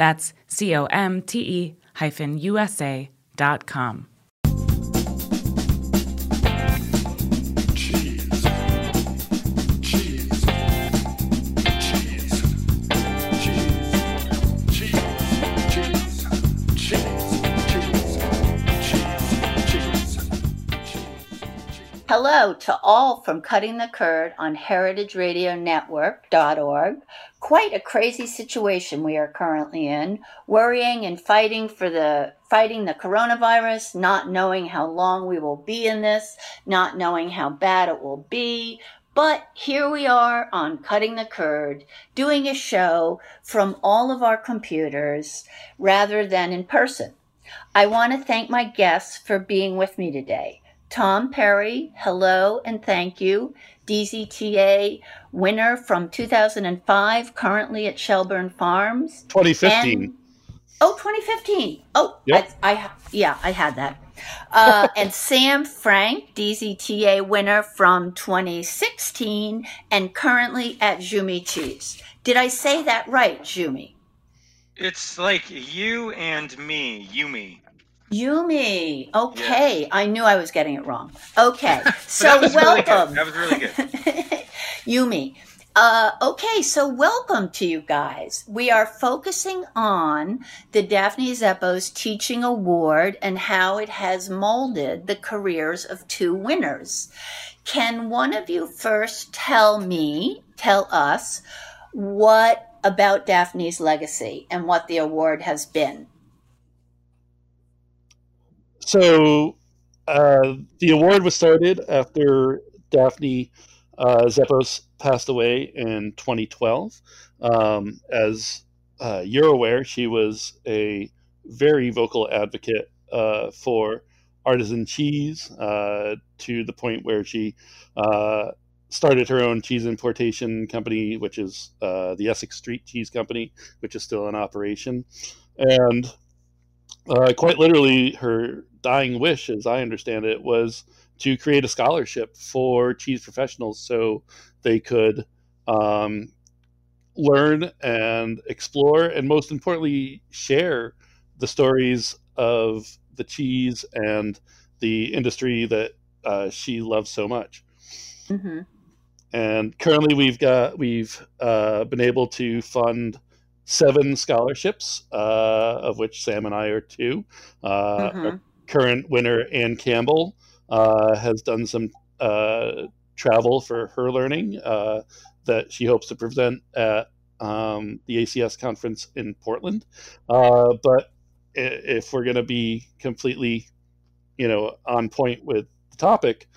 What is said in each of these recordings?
That's comte hyphen USA dot com. Hello to all from Cutting the Curd on heritageradionetwork.org, Quite a crazy situation we are currently in, worrying and fighting for the fighting the coronavirus, not knowing how long we will be in this, not knowing how bad it will be. But here we are on Cutting the Curd, doing a show from all of our computers rather than in person. I want to thank my guests for being with me today. Tom Perry, hello and thank you. DZTA winner from 2005, currently at Shelburne Farms. 2015. And- oh, 2015. Oh, Yep. I, I yeah, I had that. Uh, and Sam Frank, DZTA winner from 2016 and currently at Jumi Cheese. Did I say that right, Jumi? It's like you and me, Yumi. Yumi. Okay. I knew I was getting it wrong. Okay. So really welcome. good. That was really good. Yumi. Uh, okay, so welcome to you guys. We are focusing on the Daphne Zepos Teaching Award and how it has molded the careers of two winners. Can one of you first tell me, tell us, what about Daphne's legacy and what the award has been? So uh, the award was started after Daphne uh, Zepos passed away in 2012. Um, as uh, you're aware, she was a very vocal advocate uh, for artisan cheese uh, to the point where she uh, started her own cheese importation company, which is uh, the Essex Street Cheese Company, which is still in operation. And uh, quite literally, her dying wish, as I understand it, was to create a scholarship for cheese professionals so they could um, learn and explore, and most importantly, share the stories of the cheese and the industry that uh, she loves so much. Mm-hmm. And currently, we've got we've uh, been able to fund seven scholarships, uh, of which Sam and I are two. Uh, Mhm. Our current winner, Ann Campbell, uh, has done some uh, travel for her learning uh, that she hopes to present at um, the ACS conference in Portland. Uh, but if we're going to be completely, you know, on point with the topic,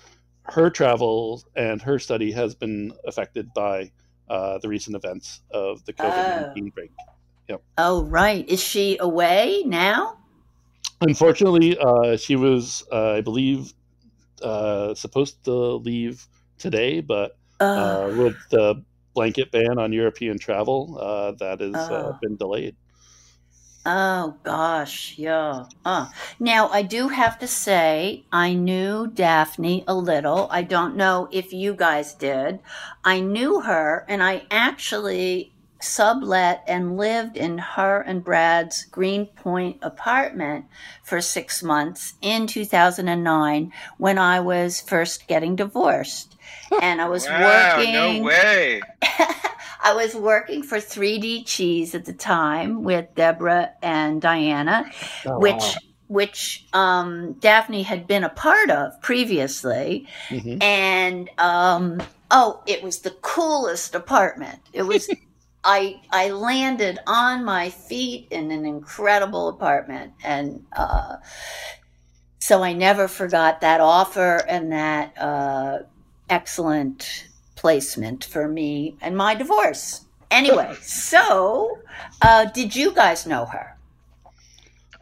her travel and her study has been affected by uh, the recent events of the COVID 19 break. Oh, right. Is she away now? Unfortunately, uh, she was, uh, I believe, uh, supposed to leave today, but uh, with the blanket ban on European travel, uh, that has uh, Oh. been delayed. Oh gosh, yeah. Uh. Now I do have to say I knew Daphne a little. I don't know if you guys did. I knew her and I actually sublet and lived in her and Brad's Greenpoint apartment for 6 months in 2009 when I was first getting divorced. And I was wow, working no way. I was working for 3D Cheese at the time with Deborah and Diana, Oh, which wow. which um, Daphne had been a part of previously, Mhm. and um, oh, it was the coolest apartment. It was. I I landed on my feet in an incredible apartment, and uh, so I never forgot that offer and that uh, excellent placement for me and my divorce. Anyway, so uh, did you guys know her?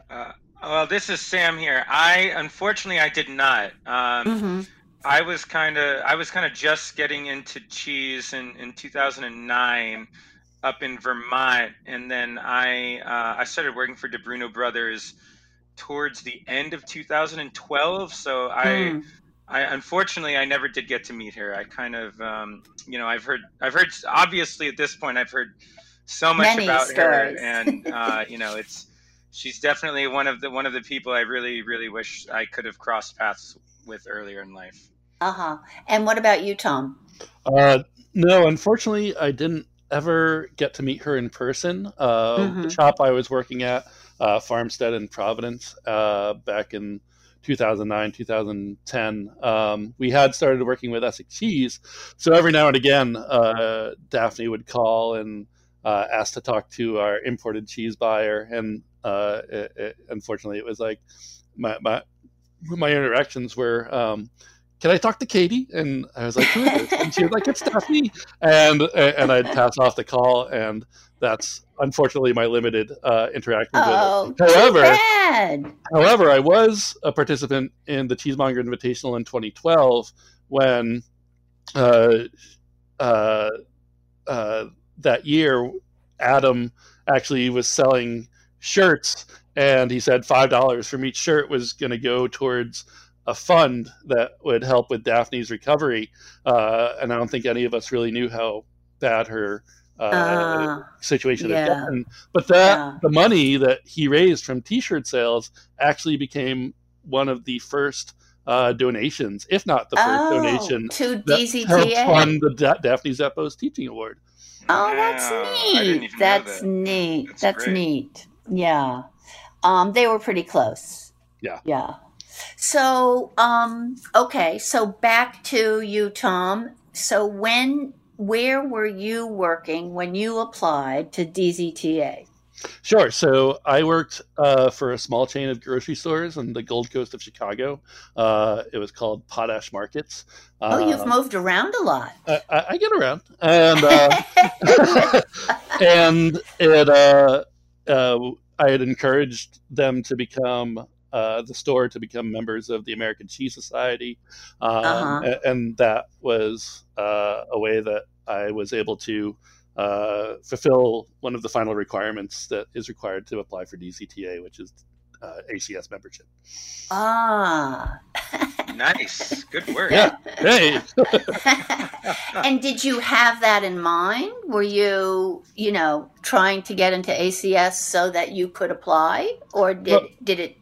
Uh, well, this is Sam here. I unfortunately I did not. Um, Mm-hmm. I was kind of I was kind of just getting into cheese in, in 2009 up in Vermont, and then I uh, I started working for Di Bruno Brothers towards the end of 2012. So I Mm. I unfortunately I never did get to meet her. I kind of um, you know I've heard I've heard obviously at this point I've heard so much Many about stories. her, and uh, you know it's she's definitely one of the one of the people I really really wish I could have crossed paths with earlier in life. Uh huh. And what about you, Tom? Uh, no, unfortunately, I didn't ever get to meet her in person. Uh, Mhm. The shop I was working at, uh, Farmstead in Providence, uh, back in 2009, 2010, um, we had started working with Essex Cheese. So every now and again, uh, Daphne would call and uh, ask to talk to our imported cheese buyer. And uh, it, it, unfortunately, it was like my, my, my interactions were. Um, can I talk to Katie? And I was like, who is this? And she was like, it's Daphne. And and I'd pass off the call, and that's unfortunately my limited uh, interactions Oh, with her. However, however, I was a participant in the Cheesemonger Invitational in 2012 when uh, uh, uh, that year Adam actually was selling shirts, and he said five dollars from each shirt was going to go towards a fund that would help with Daphne's recovery. Uh, and I don't think any of us really knew how bad her uh, Ah, situation had yeah. gotten. But that Yeah. the money that he raised from T-shirt sales actually became one of the first uh, donations, if not the first oh, donation. to that helped DZTA. fund the Da- Daphne Zepos Teaching Award. Oh, that's Wow, I didn't neat. That's that. neat. That's That's, neat. Yeah. Um, they were pretty close. Yeah. Yeah. So, um, okay. So back to you, Tom. So when, where were you working when you applied to DZTA? Sure. So I worked uh, for a small chain of grocery stores on the Gold Coast of Chicago. Uh, it was called Potash Markets. Oh, you've Uh, moved around a lot. I, I I get around, and uh, and it uh, uh, I had encouraged them to become uh, the store to become members of the American Cheese Society, um, Uh-huh. a- and that was uh, a way that I was able to uh, fulfill one of the final requirements that is required to apply for DZTA, which is uh, ACS membership. ah. Nice, good work. Yeah. Hey, and did you have that in mind? Were you, you know, trying to get into ACS so that you could apply, or did Well- did it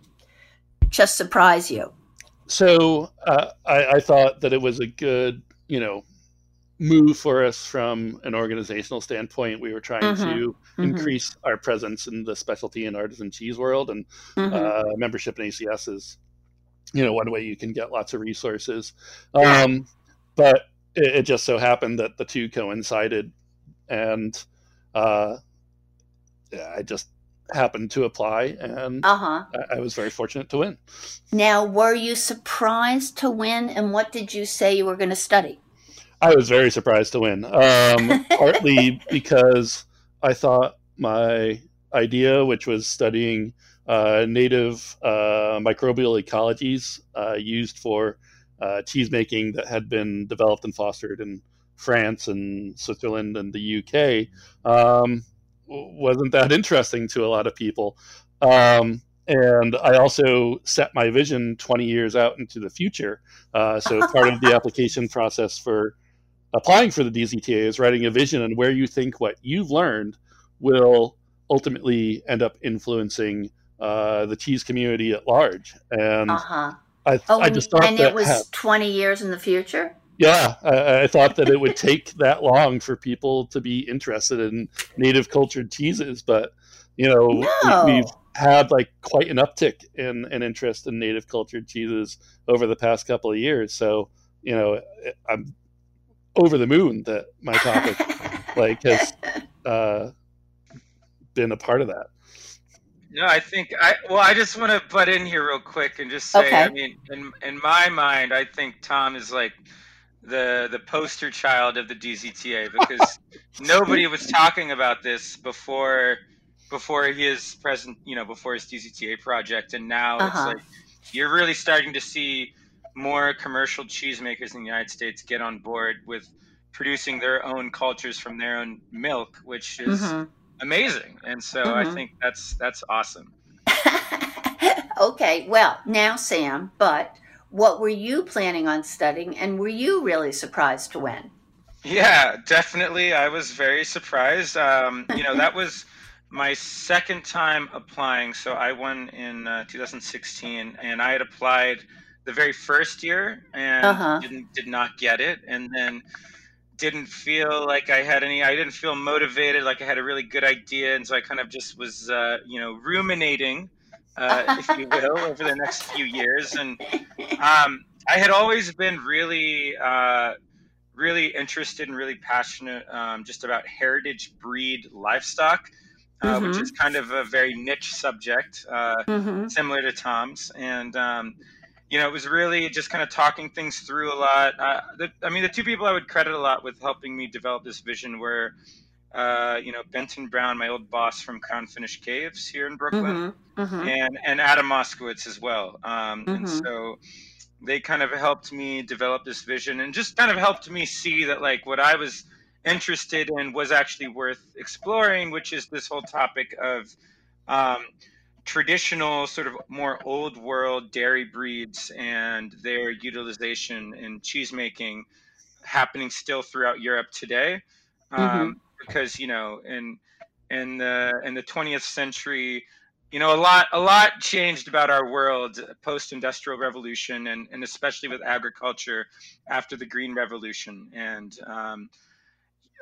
just surprise you? so uh, I, I thought that it was a good, you know, move for us from an organizational standpoint. We were trying Mhm. to Mhm, increase our presence in the specialty and artisan cheese world, and mhm. uh, membership in ACS is, you know, one way you can get lots of resources. Um, but it, it just so happened that the two coincided, and uh, I just happened to apply, and Uh-huh. I, I was very fortunate to win. Now, were you surprised to win, and what did you say you were going to study? I was very surprised to win, um, partly because I thought my idea, which was studying uh, native uh, microbial ecologies uh, used for uh, cheese making that had been developed and fostered in France and Switzerland and the UK, um, wasn't that interesting to a lot of people. Um, and I also set my vision 20 years out into the future. Uh, so part of the application process for applying for the DZTA is writing a vision and where you think what you've learned will ultimately end up influencing uh, the cheese community at large. And Uh huh. I, Oh, I just thought and that it was 20 years in the future? Yeah, I, I thought that it would take that long for people to be interested in native cultured cheeses, but you know, No. we, we've had like quite an uptick in an interest in native cultured cheeses over the past couple of years. So, you know, I'm over the moon that my topic like has uh, been a part of that. No, I think I well, I just want to butt in here real quick and just say, Okay. I mean, in in my mind, I think Tom is like the the poster child of the DZTA because nobody was talking about this before before his present, you know, before his DZTA project, and now Uh-huh. it's like you're really starting to see more commercial cheesemakers in the United States get on board with producing their own cultures from their own milk, which is Mhm. amazing. And so I Mhm. think that's that's awesome. okay, well, now, Sam, but what were you planning on studying and were you really surprised to win? Yeah, definitely. I was very surprised. Um, you know, that was my second time applying. So I won in uh, 2016, and I had applied the very first year and Uh-huh. didn't did not get it, and then didn't feel like I had any. I didn't feel motivated, like I had a really good idea, and so I kind of just was, uh, you know, ruminating, uh, if you will, over the next few years, and um, I had always been really. Uh, really interested and really passionate um, just about heritage breed livestock, uh, which Mhm. is kind of a very niche subject, uh, Mm-hmm. similar to Tom's. And, um, you know, it was really just kind of talking things through a lot. Uh, the, I mean, the two people I would credit a lot with helping me develop this vision were, uh, you know, Benton Brown, my old boss from Crown Finish Caves here in Brooklyn Mm-hmm. Mm-hmm. and and Adam Moskowitz as well. Um, And Mhm. so they kind of helped me develop this vision and just kind of helped me see that like what I was interested in was actually worth exploring, which is this whole topic of um, traditional, sort of more old world dairy breeds and their utilization in cheese making happening still throughout Europe today. Um, Because you know, in in the in the 20th century, you know, a lot a lot changed about our world post industrial revolution and and especially with agriculture after the green revolution. And um,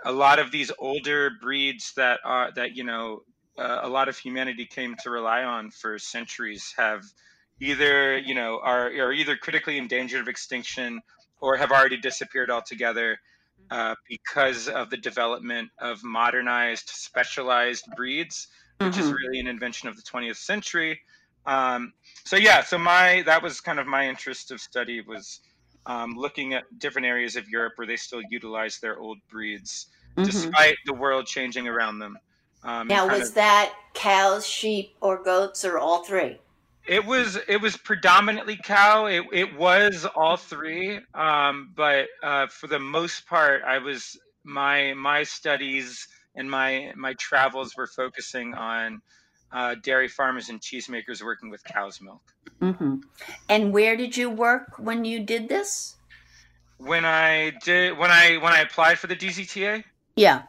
a lot of these older breeds that are that you know uh, a lot of humanity came to rely on for centuries have either you know are are either critically endangered of extinction or have already disappeared altogether uh, because of the development of modernized specialized breeds which is Mhm. really an invention of the 20th century um, so yeah so my that was kind of my interest of study was um, looking at different areas of europe where they still utilize their old breeds Mhm. despite the world changing around them um, Now, was of- that cows, sheep, or goats, or all three? It was it was predominantly cow. It it was all three, um, but uh, for the most part, I was my my studies and my my travels were focusing on uh, dairy farmers and cheesemakers working with cow's milk. Mm-hmm. And where did you work when you did this? When I did when I when I applied for the DZTA, Yeah.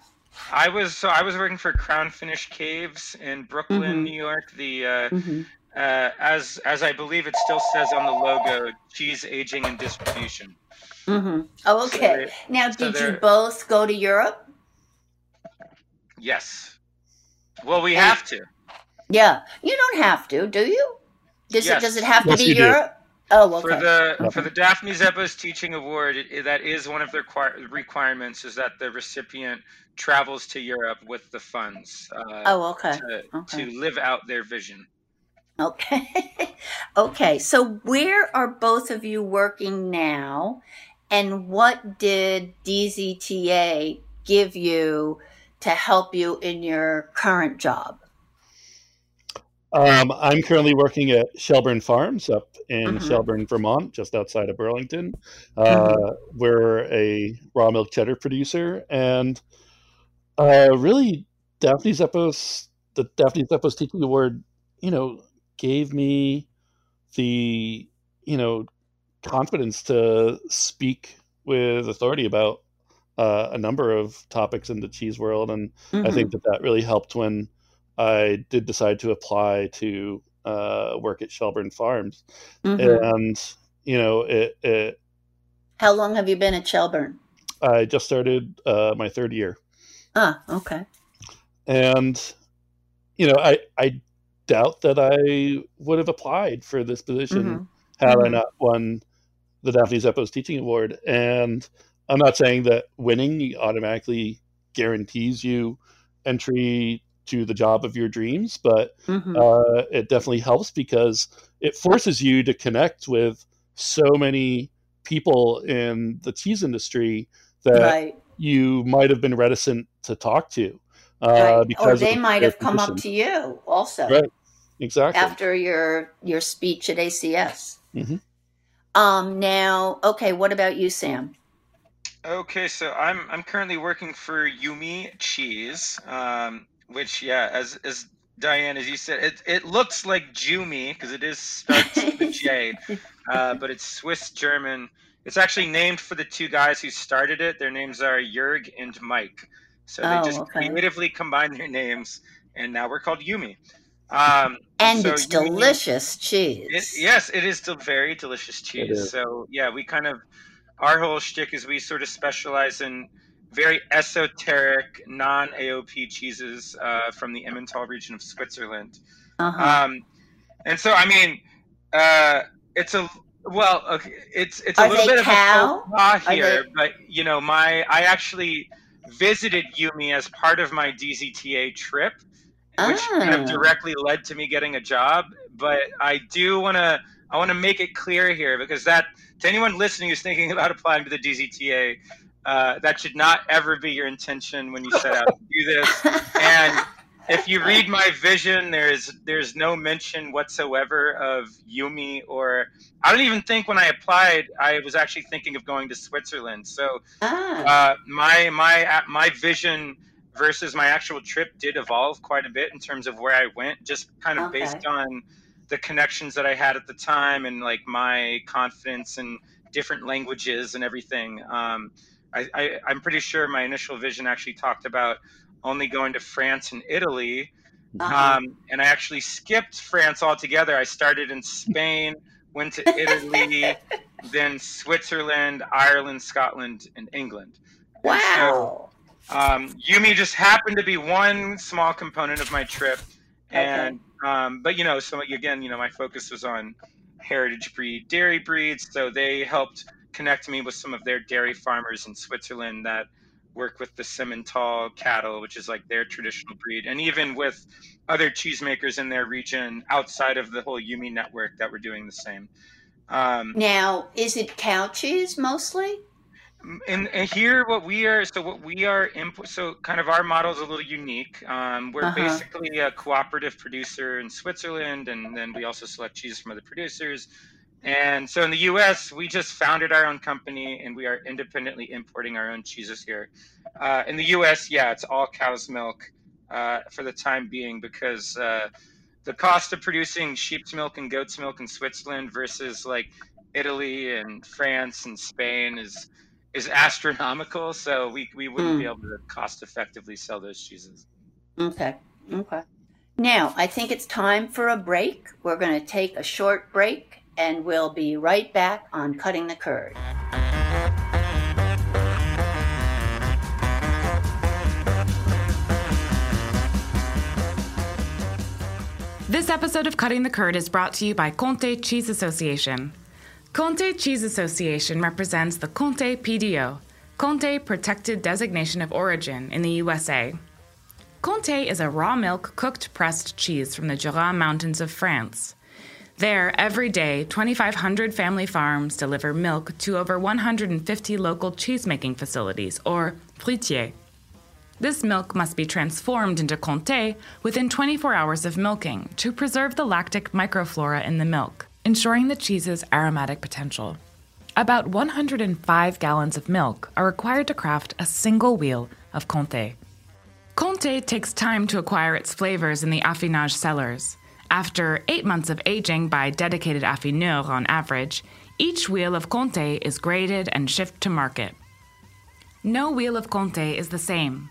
I was so I was working for Crown Finish Caves in Brooklyn, Mhm. New York. The uh, Mm-hmm. Uh, as as I believe it still says on the logo, cheese aging and distribution. Mm-hmm. Oh, So okay. they- now, so did you both go to Europe? Yes. Well, we And- have to. Yeah. You don't have to, do you? Does Yes. it does it have to be you do. Europe? Oh, okay. For the Yep. for the Daphne Zepos Teaching Award, it, it- that is one of their requir- requirements is that the recipient travels to Europe with the funds uh, oh, okay. to, okay. to live out their vision. Okay. okay. So where are both of you working now? And what did DZTA give you to help you in your current job? Um, I'm currently working at Shelburne Farms up in Mhm. Shelburne, Vermont, just outside of Burlington. Uh, We're a raw milk cheddar producer, and uh, really Daphne Zepos, the Daphne Zepos Teaching Award, you know, gave me the, you know, confidence to speak with authority about uh, a number of topics in the cheese world, and I Mhm. think that that really helped when I did decide to apply to uh, work at Shelburne Farms, Mhm. and you know, it, it How long have you been at Shelburne? I just started uh, my third year. Ah, okay. and you know i i doubt that i would have applied for this position Mhm. had i Mhm. not won the daphne zepos teaching award and i'm not saying that winning automatically guarantees you entry to the job of your dreams but Mhm. uh, it definitely helps because it forces you to connect with so many people in the cheese industry that right. you might have been reticent to talk to uh, right. Or because they might have come up to you also Right. Exactly. after your your speech at ACS. Mm-hmm. Um. Now, okay. What about you, Sam? Okay, so I'm I'm currently working for Yumi Cheese, um, which yeah, as as Diane, as you said, it it looks like Jumi because it is starts with a J, uh, but it's Swiss German. It's actually named for the two guys who started it. Their names are Jurg and Mike. So they Oh, just okay. creatively combined their names, and now we're called Yumi. Um, And so it's Yumi- delicious cheese. it, yes, it is still very delicious cheese. So yeah, we kind of our whole shtick is we sort of specialize in very esoteric, non AOP cheeses uh, from the Emmental region of Switzerland. Uh-huh. Um, and so I mean, uh, it's a well, okay, it's it's a Are little bit cow? of a faux pas here, they- but you know, my I actually visited Yumi as part of my DZTA trip which kind Ah. of directly led to me getting a job. But I do want to I want to make it clear here because that to anyone listening who's thinking about applying to the DZTA, uh, that should not ever be your intention when you set out to do this. And if you read my vision, there's there's no mention whatsoever of Yumi or I don't even think when I applied I was actually thinking of going to Switzerland. So ah. uh, my my my vision versus my actual trip did evolve quite a bit in terms of where I went, just kind of Okay. based on the connections that I had at the time and like my confidence and different languages and everything. Um, I, I, I'm pretty sure my initial vision actually talked about only going to France and Italy, uh-huh. um, and I actually skipped France altogether. I started in Spain, went to Italy, then Switzerland, Ireland, Scotland, and England. And so, wow. Um, Yumi just happened to be one small component of my trip, and um, but you know, so again, you know, my focus was on heritage breed dairy breeds, so they helped connect me with some of their dairy farmers in Switzerland that work with the Simmental cattle, which is like their traditional breed, and even with other cheesemakers in their region outside of the whole Yumi network that were doing the same. Um, Now, is it cow cheese mostly? And, and here what we are so what we are input so kind of our model is a little unique. Um, we're Uh-huh. basically a cooperative producer in switzerland and then we also select cheese from other producers. And so in the us we just founded our own company and we are independently importing our own cheeses here. Uh, in the us yeah it's all cow's milk uh, for the time being because uh, the cost of producing sheep's milk and goat's milk in switzerland versus like italy and france and spain is is astronomical, so we, we wouldn't be Hmm. able to cost effectively sell those cheeses. Okay. Okay. Now, I think it's time for a break. We're going to take a short break and we'll be right back on Cutting the Curd. This episode of Cutting the Curd is brought to you by Comté Cheese Association. Comté Cheese Association represents the Comté PDO, Comté Protected Designation of Origin in the USA. Comté is a raw milk cooked pressed cheese from the Jura Mountains of France. There, every day, 2,500 family farms deliver milk to over 150 local cheesemaking facilities, or fruitiers. This milk must be transformed into Comté within 24 hours of milking to preserve the lactic microflora in the milk, ensuring the cheese's aromatic potential. About 105 gallons of milk are required to craft a single wheel of Comté. Comté takes time to acquire its flavors in the affinage cellars. After eight months of aging by dedicated affineurs on average, each wheel of Comté is graded and shipped to market. No wheel of Comté is the same.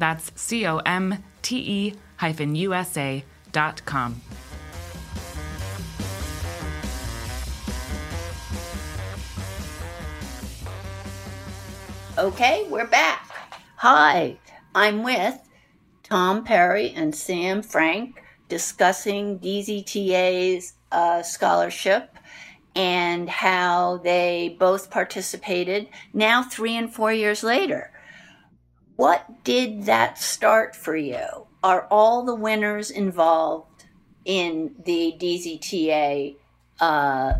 That's C O M T E hyphen USA dot com. Okay, we're back. Hi, I'm with Tom Perry and Sam Frank discussing DZTA's uh, scholarship and how they both participated now, three and four years later. What did that start for you? Are all the winners involved in the DZTA uh,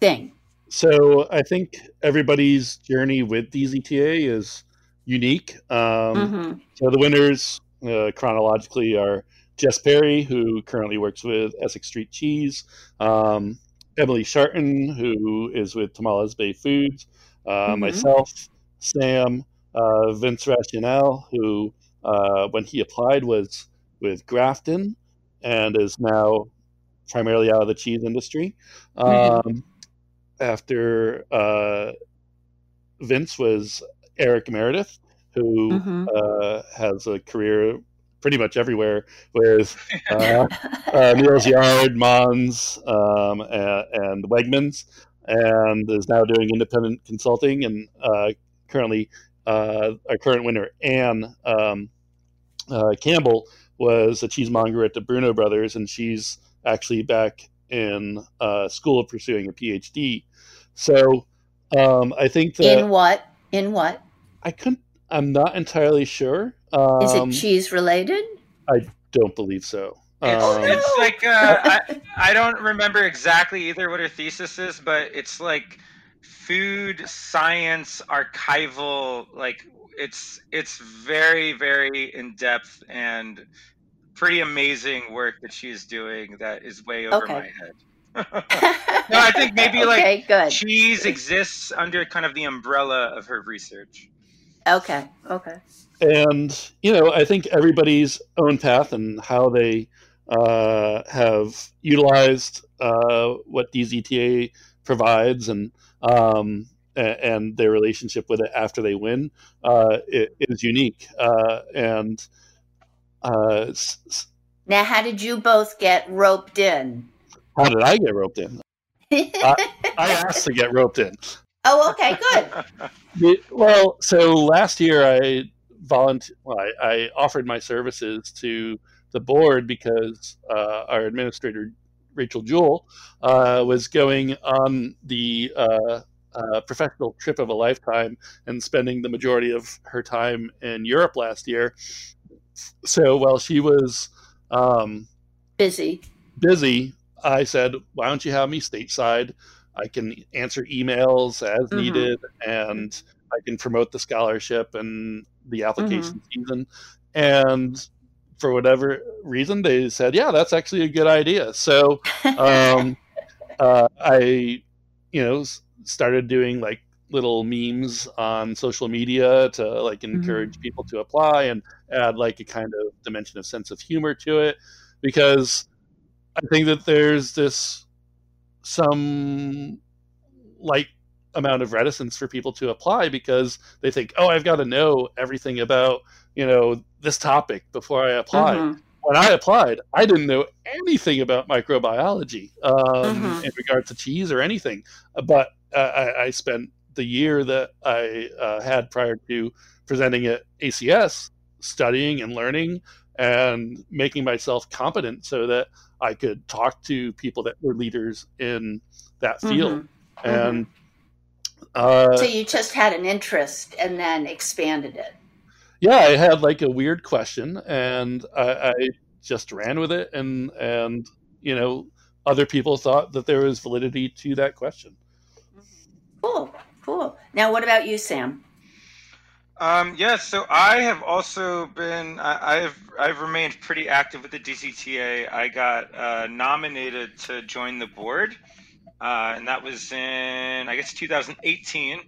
thing? So I think everybody's journey with DZTA is unique. Um, hmm So the winners uh, chronologically are Jess Perry, who currently works with Essex Street Cheese, um, Emily Sharton, who is with Tomales Bay Foods, uh, Mhm. myself, Sam, uh, Vince Razionale, who uh, when he applied was with Grafton and is now primarily out of the cheese industry. Mhm. Um, after uh, Vince was Eric Meredith, who Mhm. uh, has a career pretty much everywhere with uh, uh, Neal's Yard, Mons, um, and, and Wegmans, and is now doing independent consulting. And uh, currently, uh, our current winner, Anne um, uh, Campbell, was a cheesemonger at the Bruno Brothers, and she's actually back in uh, school pursuing a PhD. So um, I think that In what? In what? I couldn't. I'm not entirely sure. Um, Is it cheese related? I don't believe so. It's, Um, it's like uh, I, I don't remember exactly either what her thesis is, but it's like food science archival. Like it's it's very very in depth and pretty amazing work that she's doing. That is way over Okay. my head. no, I think maybe like good. cheese exists under kind of the umbrella of her research. Okay, okay. and you know i think everybody's own path and how they uh, have utilized uh, what dzta provides and um, a- and their relationship with it after they win uh, it is unique uh, and uh, Now, how did you both get roped in? how did i get roped in i asked to get roped in oh, okay, good. Well, so last year I volunteered. Well, I, I offered my services to the board because uh, our administrator Rachel Jewell uh, was going on the uh, uh, professional trip of a lifetime and spending the majority of her time in Europe last year. So while she was um, Busy. busy, I said, "Why don't you have me stateside? I can answer emails as Mhm. needed, and I can promote the scholarship and the application season." And for whatever reason, they said, "Yeah, that's actually a good idea." So um, uh, I, you know, started doing like little memes on social media to like encourage people to apply and add like a kind of dimension of sense of humor to it because I think that there's this some light amount of reticence for people to apply because they think, oh, I've got to know everything about you know this topic before I apply. Mhm. When I applied, I didn't know anything about microbiology um, Mhm. in regard to cheese or anything. But uh, I, I spent the year that I uh, had prior to presenting at ACS studying and learning and making myself competent so that I could talk to people that were leaders in that field. Mhm. And uh, So you just had an interest and then expanded it. yeah, I had like a weird question, and I, I just ran with it, and and you know, other people thought that there was validity to that question. Cool, cool. Now, what about you, Sam? Um, yeah, so I have also been I, I've I've remained pretty active with the DZTA. I got uh, nominated to join the board, uh, and that was in I guess 2018.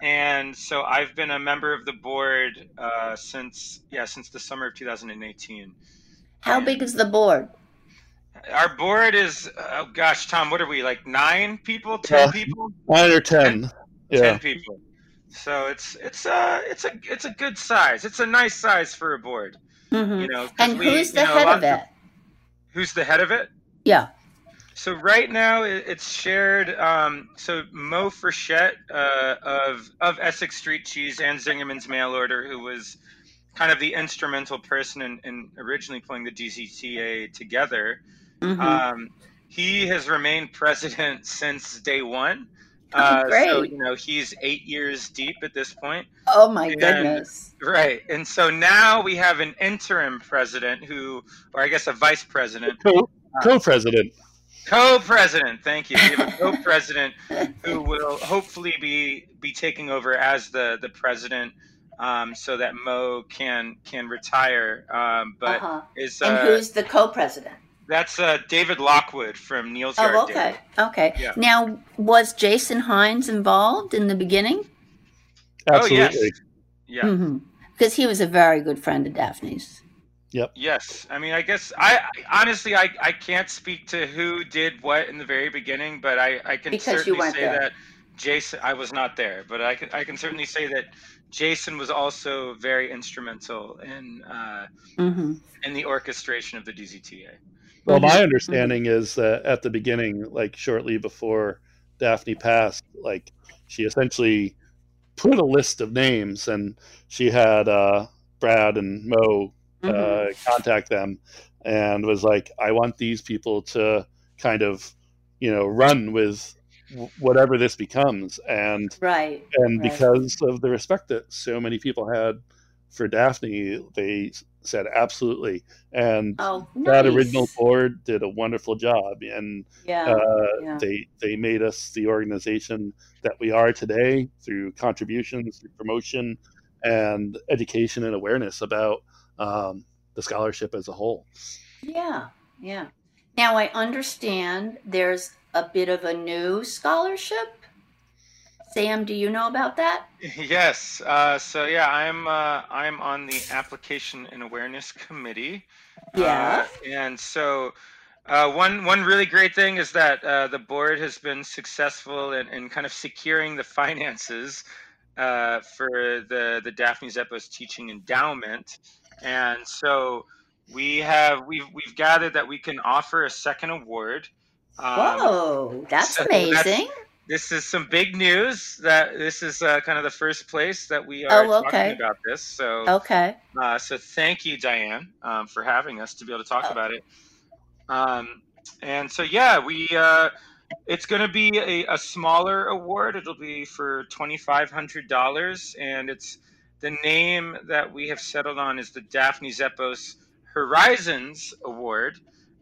And so I've been a member of the board uh, since yeah since the summer of 2018. How big is the board? Our board is oh gosh, Tom, what are we like nine people, ten Yeah. people? Nine or ten. Yeah. ten people. So it's it's a it's a it's a good size. It's a nice size for a board. Mhm. You know, 'cause And we- who's the you know, head of it? Who's the head of it? Yeah. So right now it's shared. Um, so Mo Frechette uh, of of Essex Street Cheese and Zingerman's Mail Order, who was kind of the instrumental person in, in originally pulling the DZTA together. Mhm. Um, he has remained president since day one. Oh, Uh, so you know he's eight years deep at this point. oh my and- goodness. Right. And so now we have an interim president who, or I guess a vice president, Co- Co-president. co president, thank you. We have a co president who will hopefully be, be taking over as the, the president um, so that Mo can can retire. Um, but uh-huh. is And uh, who's the co-president? that's uh, David Lockwood from Neal's Yard. Oh, okay. Daily. Okay. Yeah. Now, was Jason Hinds involved in the beginning? Oh, yes. Absolutely. Yeah. Because he was a very good friend of Daphne's. Yes, I mean, I guess I I- honestly I, I can't speak to who did what in the very beginning, but I, I can Because certainly say there. that Jason I was not there, but I can I can certainly say that Jason was also very instrumental in uh, Mm-hmm. in the orchestration of the DZTA. Well, my understanding is that at the beginning, like shortly before Daphne passed, like she essentially put a list of names, and she had uh, Brad and Mo Mm-hmm. uh, contact them, and was like, "I want these people to kind of, you know, run with whatever this becomes." And Right. and Right. because of the respect that so many people had for Daphne, they said absolutely. And Oh, that original board did a wonderful job, and Yeah. uh, yeah. they they made us the organization that we are today through contributions, through promotion, and education and awareness about um, the scholarship as a whole. Yeah, yeah. Now I understand there's a bit of a new scholarship. Sam, do you know about that? Yes. Uh, so yeah, I'm uh, I'm on the application and awareness committee. Yeah. Uh, and so uh, one one really great thing is that uh, the board has been successful in, in kind of securing the finances uh, for the the Daphne Zepos Teaching Endowment. And so we have we've we've gathered that we can offer a second award. Um, Whoa, that's so that's- amazing. this is some big news that this is uh, kind of the first place that we are Oh, okay. talking about this. So, Okay. uh, so thank you, Diane, um, for having us to be able to talk Oh. about it. Um, and so, yeah, we uh, it's going to be a, a smaller award. It'll be for twenty five hundred dollars, and it's the name that we have settled on is the Daphne Zepos Horizons Award.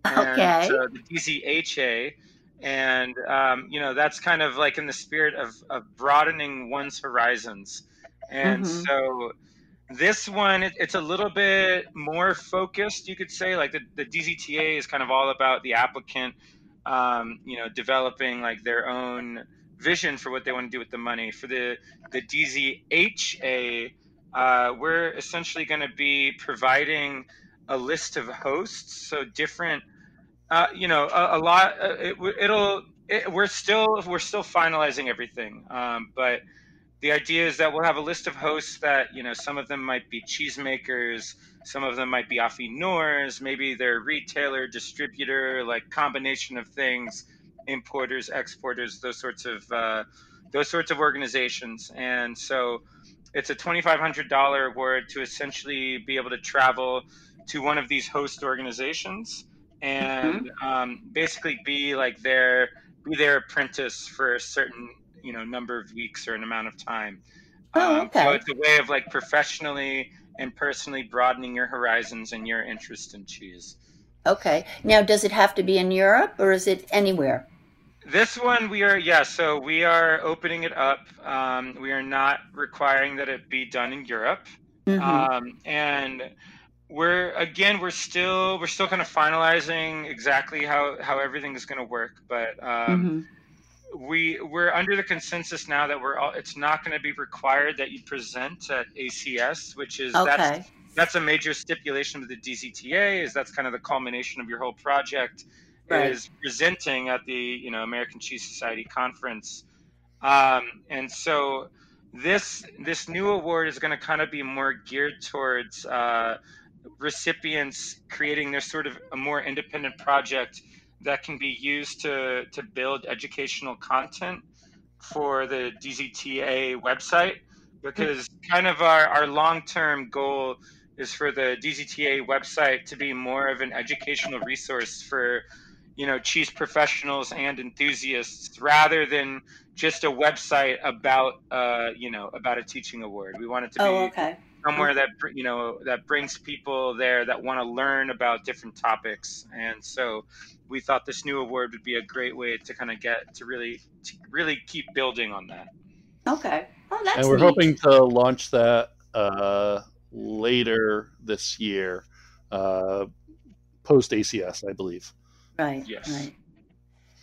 And, Okay. uh, the DZHA and um, you know that's kind of like in the spirit of, of broadening one's horizons and Mhm. so this one it, it's a little bit more focused you could say like the, the dzta is kind of all about the applicant um, you know developing like their own vision for what they want to do with the money for the the dzha uh, we're essentially going to be providing a list of hosts so different uh, you know, a, a lot. Uh, it, it'll. It, we're still we're still finalizing everything, um, but the idea is that we'll have a list of hosts that you know some of them might be cheesemakers, some of them might be affineurs, maybe they're retailer, distributor, like combination of things, importers, exporters, those sorts of uh, those sorts of organizations, and so it's a twenty five hundred dollar award to essentially be able to travel to one of these host organizations and um, basically be like their be their apprentice for a certain you know number of weeks or an amount of time. Oh, Um, So it's a way of like professionally and personally broadening your horizons and your interest in cheese. Okay. Now, does it have to be in Europe or is it anywhere? This one we are yeah, so we are opening it up. Um, we are not requiring that it be done in Europe, Mhm. um, and we're again we're still we're still kind of finalizing exactly how how everything is going to work, but um, Mhm. we we're under the consensus now that we're all it's not going to be required that you present at ACS, which is Okay. that's that's a major stipulation of the DZTA is that's kind of the culmination of your whole project Right. is presenting at the you know American Cheese Society conference, um, and so this this new award is going to kind of be more geared towards uh, recipients creating their sort of a more independent project that can be used to to build educational content for the DZTA website because kind of our, our long-term goal is for the DZTA website to be more of an educational resource for you know cheese professionals and enthusiasts rather than just a website about uh, you know about a teaching award we want it to be Oh, okay. somewhere that you know that brings people there that want to learn about different topics and so we thought this new award would be a great way to kind of get to really to really keep building on that Okay. Oh, that's and we're neat. hoping to launch that uh, later this year, uh, post ACS, I believe. Right. Yes. Right.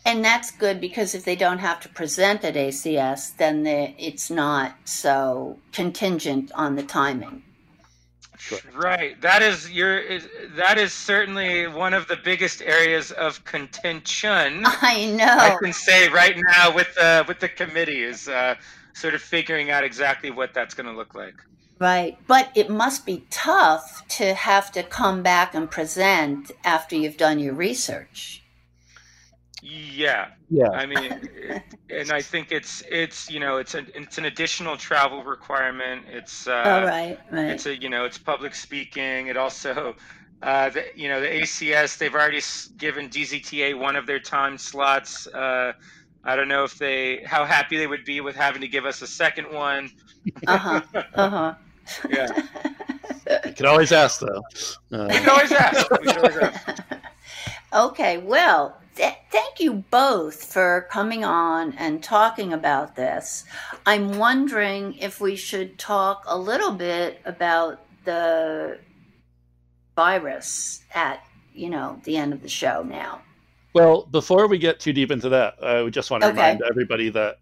And that's good because if they don't have to present at ACS, then the, it's not so contingent on the timing. right that is your is, that is certainly one of the biggest areas of contention I know. i can say right now with uh, with the committee is uh, sort of figuring out exactly what that's going to look like Right. But it must be tough to have to come back and present after you've done your research. yeah Yeah. I mean, it- and I think it's it's you know it's an it's an additional travel requirement. It's uh, oh, right. Right. it's a you know it's public speaking. It also uh, the, you know the ACS they've already given DZTA one of their time slots. Uh, I don't know if they how happy they would be with having to give us a second one. Uh huh. Uh huh. Yeah, You can always ask, though. we Uh, can always ask. Can always ask. Okay, well, th- thank you both for coming on and talking about this. I'm wondering if we should talk a little bit about the virus at, you know, the end of the show now. well, before we get too deep into that, I would just want to Okay. remind everybody that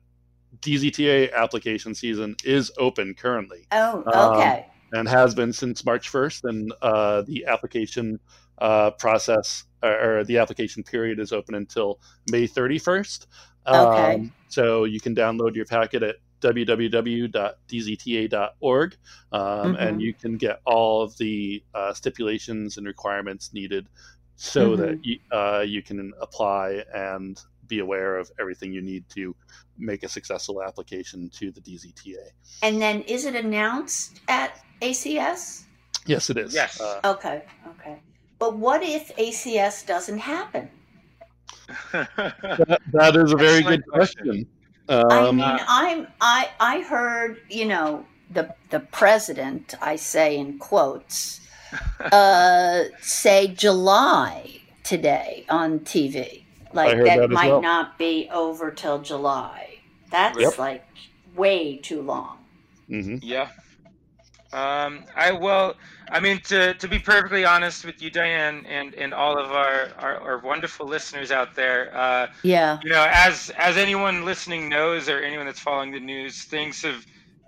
DZTA application season is open currently. Oh, Um, okay. and has been since March 1st. And uh, the application uh, process or, or the application period is open until May 31st. Okay. Um, so you can download your packet at www.dzta.org um, Mhm. and you can get all of the uh, stipulations and requirements needed so Mhm. that you, uh, you can apply and be aware of everything you need to make a successful application to the DZTA. And then is it announced at ACS? Yes, it is. Yes. Uh, Okay, okay. But what if ACS doesn't happen? That, that is a very good question. question. I Um, mean, I'm I I heard you know the the president I say in quotes uh, say July today on TV. Like that, that might well. not be over till July. That's Yep. like way too long. mhm. Yeah. Um, I well, I mean, to, to be perfectly honest with you, Diane, and, and all of our, our, our wonderful listeners out there, uh, Yeah. you know, as as anyone listening knows, or anyone that's following the news, things have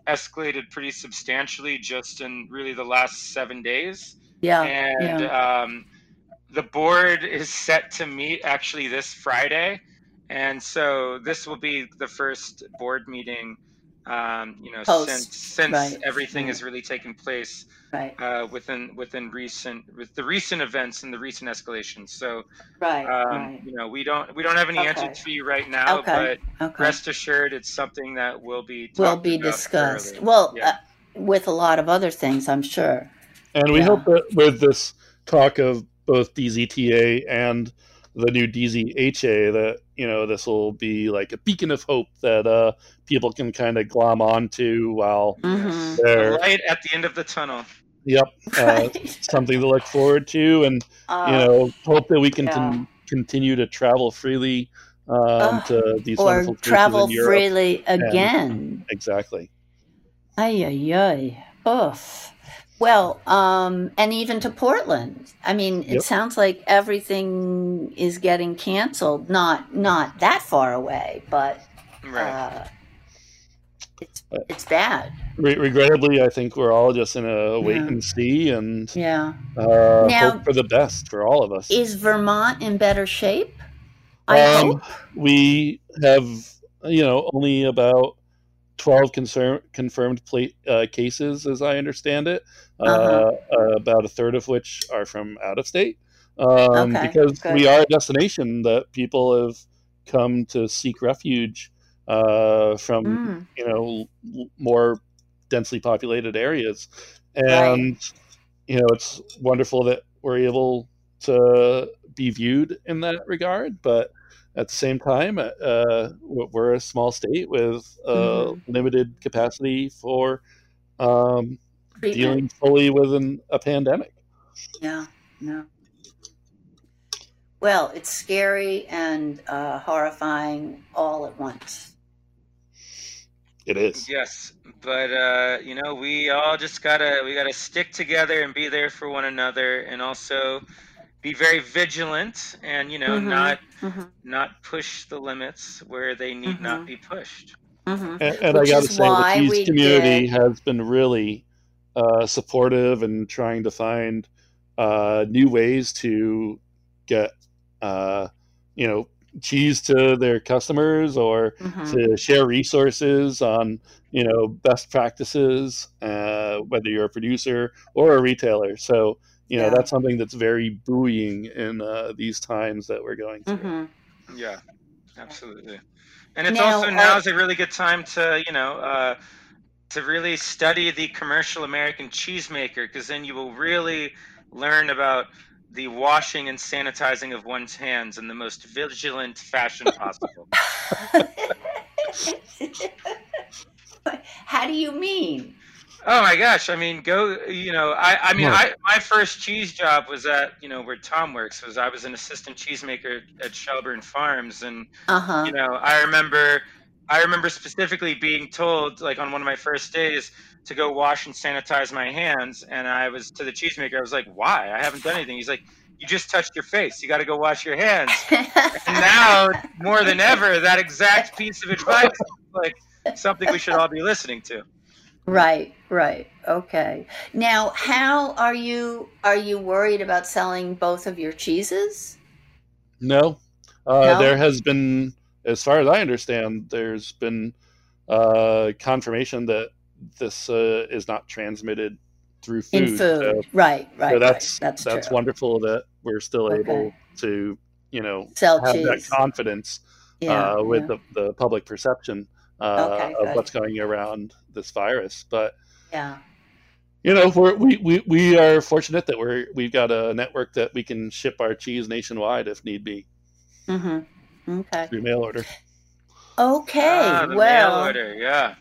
escalated pretty substantially just in really the last seven days, Yeah. and yeah. um, the board is set to meet actually this Friday, and so this will be the first board meeting. Um, you know, Post, since since right, everything right. has really taken place Right. uh, within within recent with the recent events and the recent escalations. So Right. um, right. you know, we don't we don't have any Okay. answers for you right now, Okay. but Okay. rest assured, it's something that will be Will be about discussed. thoroughly. Well, Yeah. uh, with a lot of other things, I'm sure. And we Yeah. hope that with this talk of both DZTA and the new DZHA, that you know this will be like a beacon of hope that uh, people can kind of glom onto while Mhm. the they're light at the end of the tunnel. Yep. Uh, something to look forward to, and Uh, you know, hope that we can yeah. con- continue to travel freely um, Ugh. to these or wonderful places travel in Europe. freely again. Exactly. Ay, ay, ay. Oof. Well, um, and even to Portland. I mean, it Yep. sounds like everything is getting canceled. Not not that far away, but Right. uh, it's Uh, it's bad. Re- regrettably, I think we're all just in a wait Yeah. and see, and Yeah. uh, Now- hope for the best for all of us. Is Vermont in better shape? I Um, hope. we have, you know, only about 12 concern, confirmed uh, cases, as I understand it, uh, Uh-huh. uh, about a third of which are from out of state. Um, Okay, because good. we are a destination that people have come to seek refuge uh, from, Mm, you know, l- more densely populated areas. Right. And, you know, it's wonderful that we're able to be viewed in that regard. But at the same time, uh, we're a small state with uh, Mhm. limited capacity for um, dealing fully with an, a pandemic. Yeah, no. Well, it's scary and uh, horrifying all at once. It is. Yes, but uh, you know, we all just gotta we gotta stick together and be there for one another, and also be very vigilant, and you know, Mhm. not hmm not push the limits where they need not Mhm. be pushed. hmm And, and I got to say, the why cheese community did- has been really uh, supportive and trying to find uh, new ways to get, uh, you know, cheese to their customers or hmm to share resources on, you know, best practices, uh, whether you're a producer or a retailer. So, you know, Yeah. that's something that's very buoying in uh, these times that we're going through. hmm Yeah, absolutely. And it's Now, also uh, now is a really good time to you know uh, to really study the commercial American cheesemaker because then you will really learn about the washing and sanitizing of one's hands in the most vigilant fashion possible. How do you mean? Oh my gosh! I mean, go. You know, I. I mean, I. My first cheese job was at you know where Tom works. Was I was an assistant cheesemaker at Shelburne Farms, and Uh huh. you know, I remember. I remember specifically being told, like on one of my first days, to go wash and sanitize my hands, and I was to the cheesemaker. I was like, "Why? I haven't done anything." He's like, "You just touched your face. You got to go wash your hands." And now, more than ever, that exact piece of advice like something we should all be listening to. Right, right. Okay. Now, how are you are you worried about selling both of your cheeses? No, uh, No? there has been, as far as I understand, there's been uh, confirmation that this uh, is not transmitted through food. In food. So, right, right. so that's right. That's, that's true. wonderful that we're still Okay. able to, you know, Sell have cheese. that confidence yeah, uh, with yeah. the, the public perception uh, Okay, of what's going around this virus. But yeah. you know, we're, we we we are fortunate that we're we've got a network that we can ship our cheese nationwide if need be Mm-hmm. Okay. through mail order. Okay. Ah, well. mail order, yeah.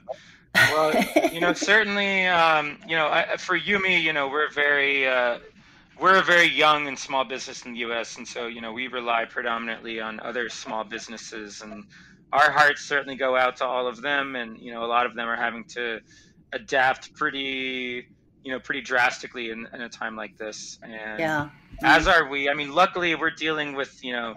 Well, you know, certainly, um, you know, I, for Jumi, you know, we're very, uh, we're a very young and small business in the U.S., and so you know, we rely predominantly on other small businesses, and our hearts certainly go out to all of them, and you know, a lot of them are having to adapt pretty, you know, pretty drastically in, in a time like this, and yeah. as are we. I mean, luckily, we're dealing with you know,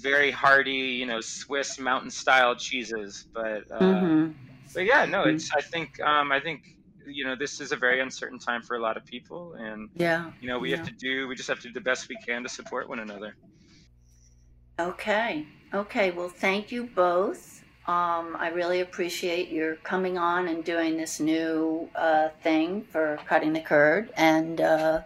very hearty, you know, Swiss mountain style cheeses, but. Uh, hmm but yeah, no, Mhm. it's. I think. Um, I think you know this is a very uncertain time for a lot of people, and Yeah. you know we Yeah. have to do. We just have to do the best we can to support one another. Okay. Okay. Well, thank you both. Um, I really appreciate your coming on and doing this new uh, thing for cutting the curd. And uh,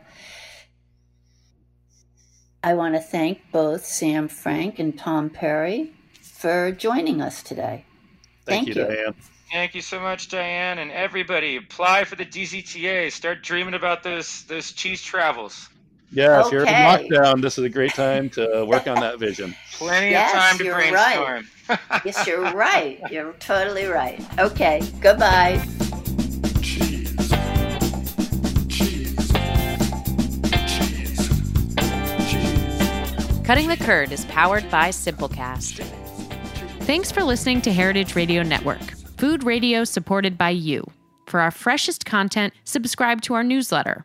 I want to thank both Sam Frank and Tom Perry for joining us today. Thank, Thank you, you. Diane. Thank you so much, Diane, and everybody. Apply for the DZTA. Start dreaming about those those cheese travels. Yeah, okay. if you're in lockdown, this is a great time to work on that vision. Plenty yes, of time to brainstorm. Right. yes, you're right. You're totally right. Okay, goodbye. Cutting the Curd is powered by Simplecast. Thanks for listening to Heritage Radio Network, food radio supported by you. For our freshest content, subscribe to our newsletter